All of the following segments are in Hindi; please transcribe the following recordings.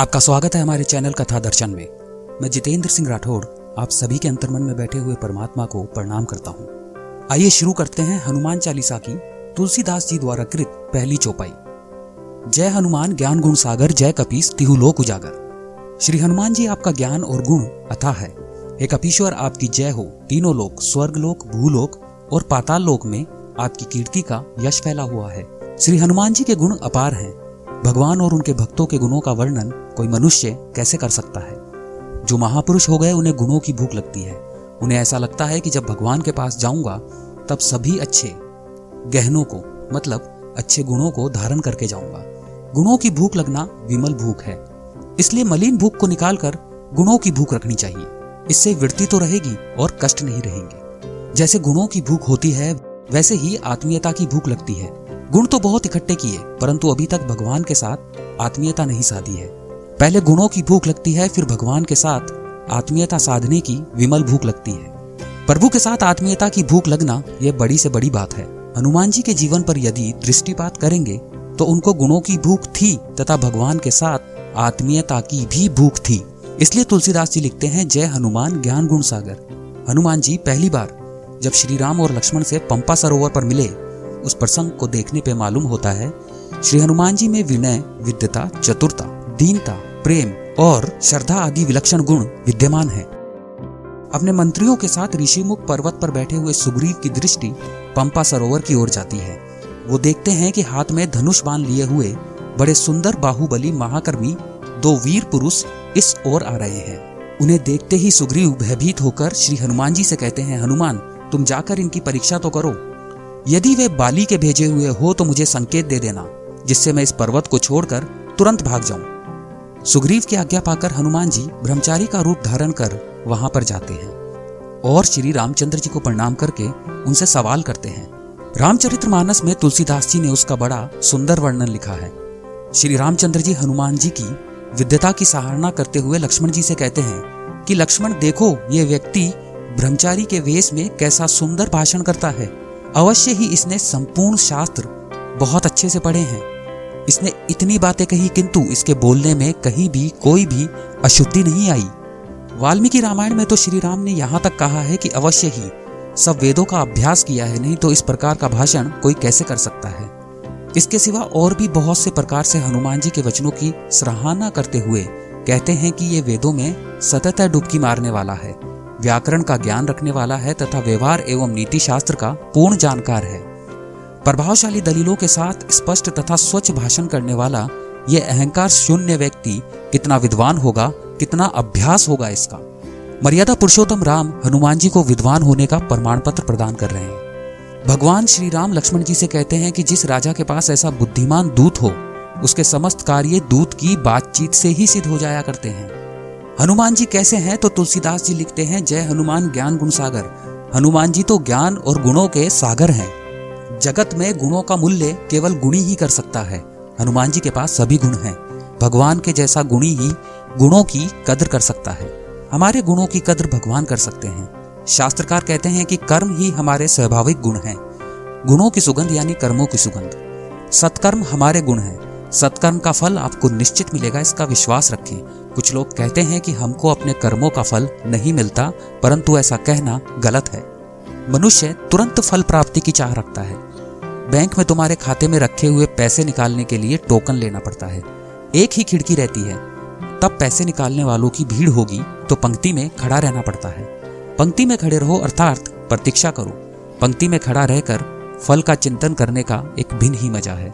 आपका स्वागत है हमारे चैनल कथा दर्शन में। मैं जितेंद्र सिंह राठौड़ आप सभी के अंतर्मन में बैठे हुए परमात्मा को प्रणाम करता हूँ। आइए शुरू करते हैं हनुमान चालीसा की तुलसीदास जी द्वारा कृत पहली चौपाई। जय हनुमान ज्ञान गुण सागर, जय कपीस तिहुलोक उजागर। श्री हनुमान जी आपका ज्ञान और गुण अथा है। हे कपीश्वर, आपकी जय हो। तीनों लोक, स्वर्ग लोक, भूलोक और पाताल लोक में आपकी कीर्ति का यश फैला हुआ है। श्री हनुमान जी के गुण अपार हैं। भगवान और उनके भक्तों के गुणों का वर्णन कोई मनुष्य कैसे कर सकता है? जो महापुरुष हो गए, उन्हें गुणों की भूख लगती है। उन्हें ऐसा लगता है कि जब भगवान के पास जाऊँगा, तब सभी अच्छे गहनों को मतलब अच्छे गुणों को धारण करके जाऊँगा। गुणों की भूख लगना विमल भूख है। इसलिए मलिन भूख को निकालकर गुणों की भूख रखनी चाहिए। इससे वृत्ति तो रहेगी और कष्ट नहीं रहेंगे। जैसे गुणों की भूख होती है, वैसे ही आत्मीयता की भूख लगती है। गुण तो बहुत इकट्ठे किए, परंतु अभी तक भगवान के साथ आत्मीयता नहीं साधी है। पहले गुणों की भूख लगती है, फिर भगवान के साथ आत्मीयता साधने की विमल भूख लगती है। प्रभु के साथ आत्मीयता की भूख लगना, यह बड़ी से बड़ी बात है। हनुमान जी के जीवन पर यदि दृष्टिपात करेंगे तो उनको गुणों की भूख थी, तथा भगवान के साथ आत्मीयता की भी भूख थी। इसलिए तुलसीदास जी लिखते हैं, जय हनुमान ज्ञान गुण सागर। हनुमान जी, पहली बार जब श्री राम और लक्ष्मण से पंपा सरोवर पर मिले, उस प्रसंग को देखने पे मालूम होता है, श्री हनुमान जी में विनय, विद्यता, चतुरता, दीनता प्रेम और श्रद्धा आदि विलक्षण गुण विद्यमान है। अपने मंत्रियों के साथ ऋषिमुख पर्वत पर बैठे हुए सुग्रीव की दृष्टि पंपा सरोवर की ओर जाती है। वो देखते हैं कि हाथ में धनुष बाण लिए हुए बड़े सुंदर बाहुबली महाकर्मी दो वीर पुरुष इस ओर आ रहे हैं। उन्हें देखते ही सुग्रीव भयभीत होकर श्री हनुमान जी से कहते हैं, हनुमान, तुम जाकर इनकी परीक्षा तो करो। यदि वे बाली के भेजे हुए हो तो मुझे संकेत दे देना, जिससे मैं इस पर्वत को छोड़कर तुरंत भाग जाऊँ। सुग्रीव की आज्ञा पाकर हनुमान जी ब्रह्मचारी का रूप धारण कर वहाँ पर जाते हैं और श्री रामचंद्र जी को प्रणाम करके उनसे सवाल करते हैं। रामचरित्र मानस में तुलसीदास जी ने उसका बड़ा सुंदर वर्णन लिखा है। श्री रामचंद्र जी हनुमान जी की विद्यता की सराहना करते हुए लक्ष्मण जी से कहते हैं कि, लक्ष्मण, देखो, ये व्यक्ति ब्रह्मचारी के वेश में कैसा सुंदर भाषण करता है। अवश्य ही इसने संपूर्ण शास्त्र बहुत अच्छे से पढ़े हैं। इसने इतनी बातें कही, किंतु इसके बोलने में कहीं भी कोई भी अशुद्धि नहीं आई। वाल्मीकि रामायण में तो श्री राम ने यहाँ तक कहा है कि अवश्य ही सब वेदों का अभ्यास किया है, नहीं तो इस प्रकार का भाषण कोई कैसे कर सकता है? इसके सिवा और भी बहुत से प्रकार से हनुमान जी के वचनों की सराहना करते हुए कहते हैं कि ये वेदों में सतत डुबकी मारने वाला है, व्याकरण का ज्ञान रखने वाला है तथा व्यवहार एवं नीति शास्त्र का पूर्ण जानकार है। प्रभावशाली दलीलों के साथ स्पष्ट तथा स्वच्छ भाषण करने वाला यह अहंकार शून्य व्यक्ति कितना विद्वान होगा, कितना अभ्यास होगा इसका। मर्यादा पुरुषोत्तम राम हनुमान जी को विद्वान होने का प्रमाण पत्र प्रदान कर रहे हैं। भगवान श्री राम लक्ष्मण जी से कहते हैं कि जिस राजा के पास ऐसा बुद्धिमान दूत हो, उसके समस्त कार्य दूत की बातचीत से ही सिद्ध हो जाया करते हैं। हनुमान जी कैसे हैं तो तुलसीदास जी लिखते हैं, जय हनुमान ज्ञान गुण सागर। हनुमान जी तो ज्ञान और गुणों के सागर हैं। जगत में गुणों का मूल्य केवल गुणी ही कर सकता है। हनुमान जी के पास सभी गुण हैं। भगवान के जैसा गुणी ही गुणों की कद्र कर सकता है। हमारे गुणों की कद्र भगवान कर सकते हैं। शास्त्रकार कहते हैं कि कर्म ही हमारे स्वाभाविक गुण हैं। गुणों की सुगंध यानी कर्मों की सुगंध। सत्कर्म हमारे गुण हैं। सत्कर्म का फल आपको निश्चित मिलेगा, इसका विश्वास रखें। कुछ लोग कहते हैं कि हमको अपने कर्मों का फल नहीं मिलता, परंतु ऐसा कहना गलत है। मनुष्य तुरंत फल प्राप्ति की चाह रखता है। बैंक में तुम्हारे खाते में रखे हुए पैसे निकालने के लिए टोकन लेना पड़ता है। एक ही खिड़की रहती है। तब पैसे निकालने वालों की भीड़ होगी तो पंक्ति में खड़ा रहना पड़ता है। पंक्ति में खड़े रहो, अर्थात प्रतीक्षा करो। पंक्ति में खड़ा रहकर फल का चिंतन करने का एक भिन्न ही मज़ा है।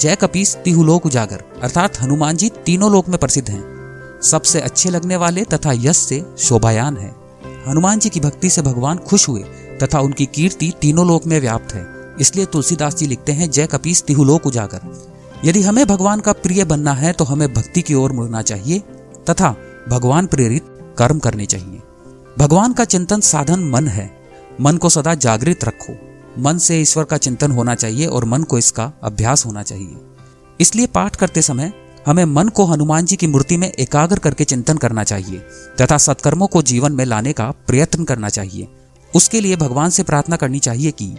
जय कपीस तिहुलोक उजागर। अर्थात हनुमान जी तीनों लोक में प्रसिद्ध हैं। सबसे अच्छे लगने वाले तथा यश से शोभायान है। हनुमान जी की भक्ति से भगवान खुश हुए तथा उनकी कीर्ति तीनों लोक में व्याप्त है। इसलिए तुलसीदास जी लिखते हैं, जय कपीस तिहुलोक उजागर। यदि हमें भगवान का प्रिय बनना है तो हमें भक्ति की ओर मुड़ना चाहिए, तथा भगवान प्रेरित कर्म करने चाहिए। भगवान का चिंतन साधन मन है। मन को सदा जागृत रखो। मन से ईश्वर का चिंतन होना चाहिए और मन को इसका अभ्यास होना चाहिए। इसलिए पाठ करते समय हमें मन को हनुमान जी की मूर्ति में एकाग्र करके चिंतन करना चाहिए, तथा सत्कर्मों को जीवन में लाने का प्रयत्न करना चाहिए। उसके लिए भगवान से प्रार्थना करनी चाहिए कि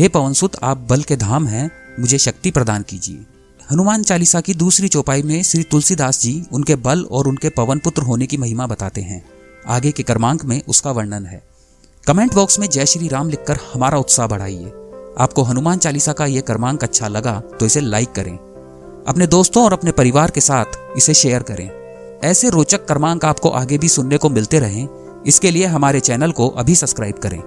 हे पवनसुत, आप बल के धाम हैं, मुझे शक्ति प्रदान कीजिए। हनुमान चालीसा की दूसरी चौपाई में श्री तुलसीदास जी उनके बल और उनके पवन पुत्र होने की महिमा बताते हैं। आगे के क्रमांक में उसका वर्णन है। कमेंट बॉक्स में जय श्री राम लिखकर हमारा उत्साह बढ़ाइए। आपको हनुमान चालीसा का यह क्रमांक अच्छा लगा तो इसे लाइक करें। अपने दोस्तों और अपने परिवार के साथ इसे शेयर करें। ऐसे रोचक क्रमांक आपको आगे भी सुनने को मिलते रहें। इसके लिए हमारे चैनल को अभी सब्सक्राइब करें।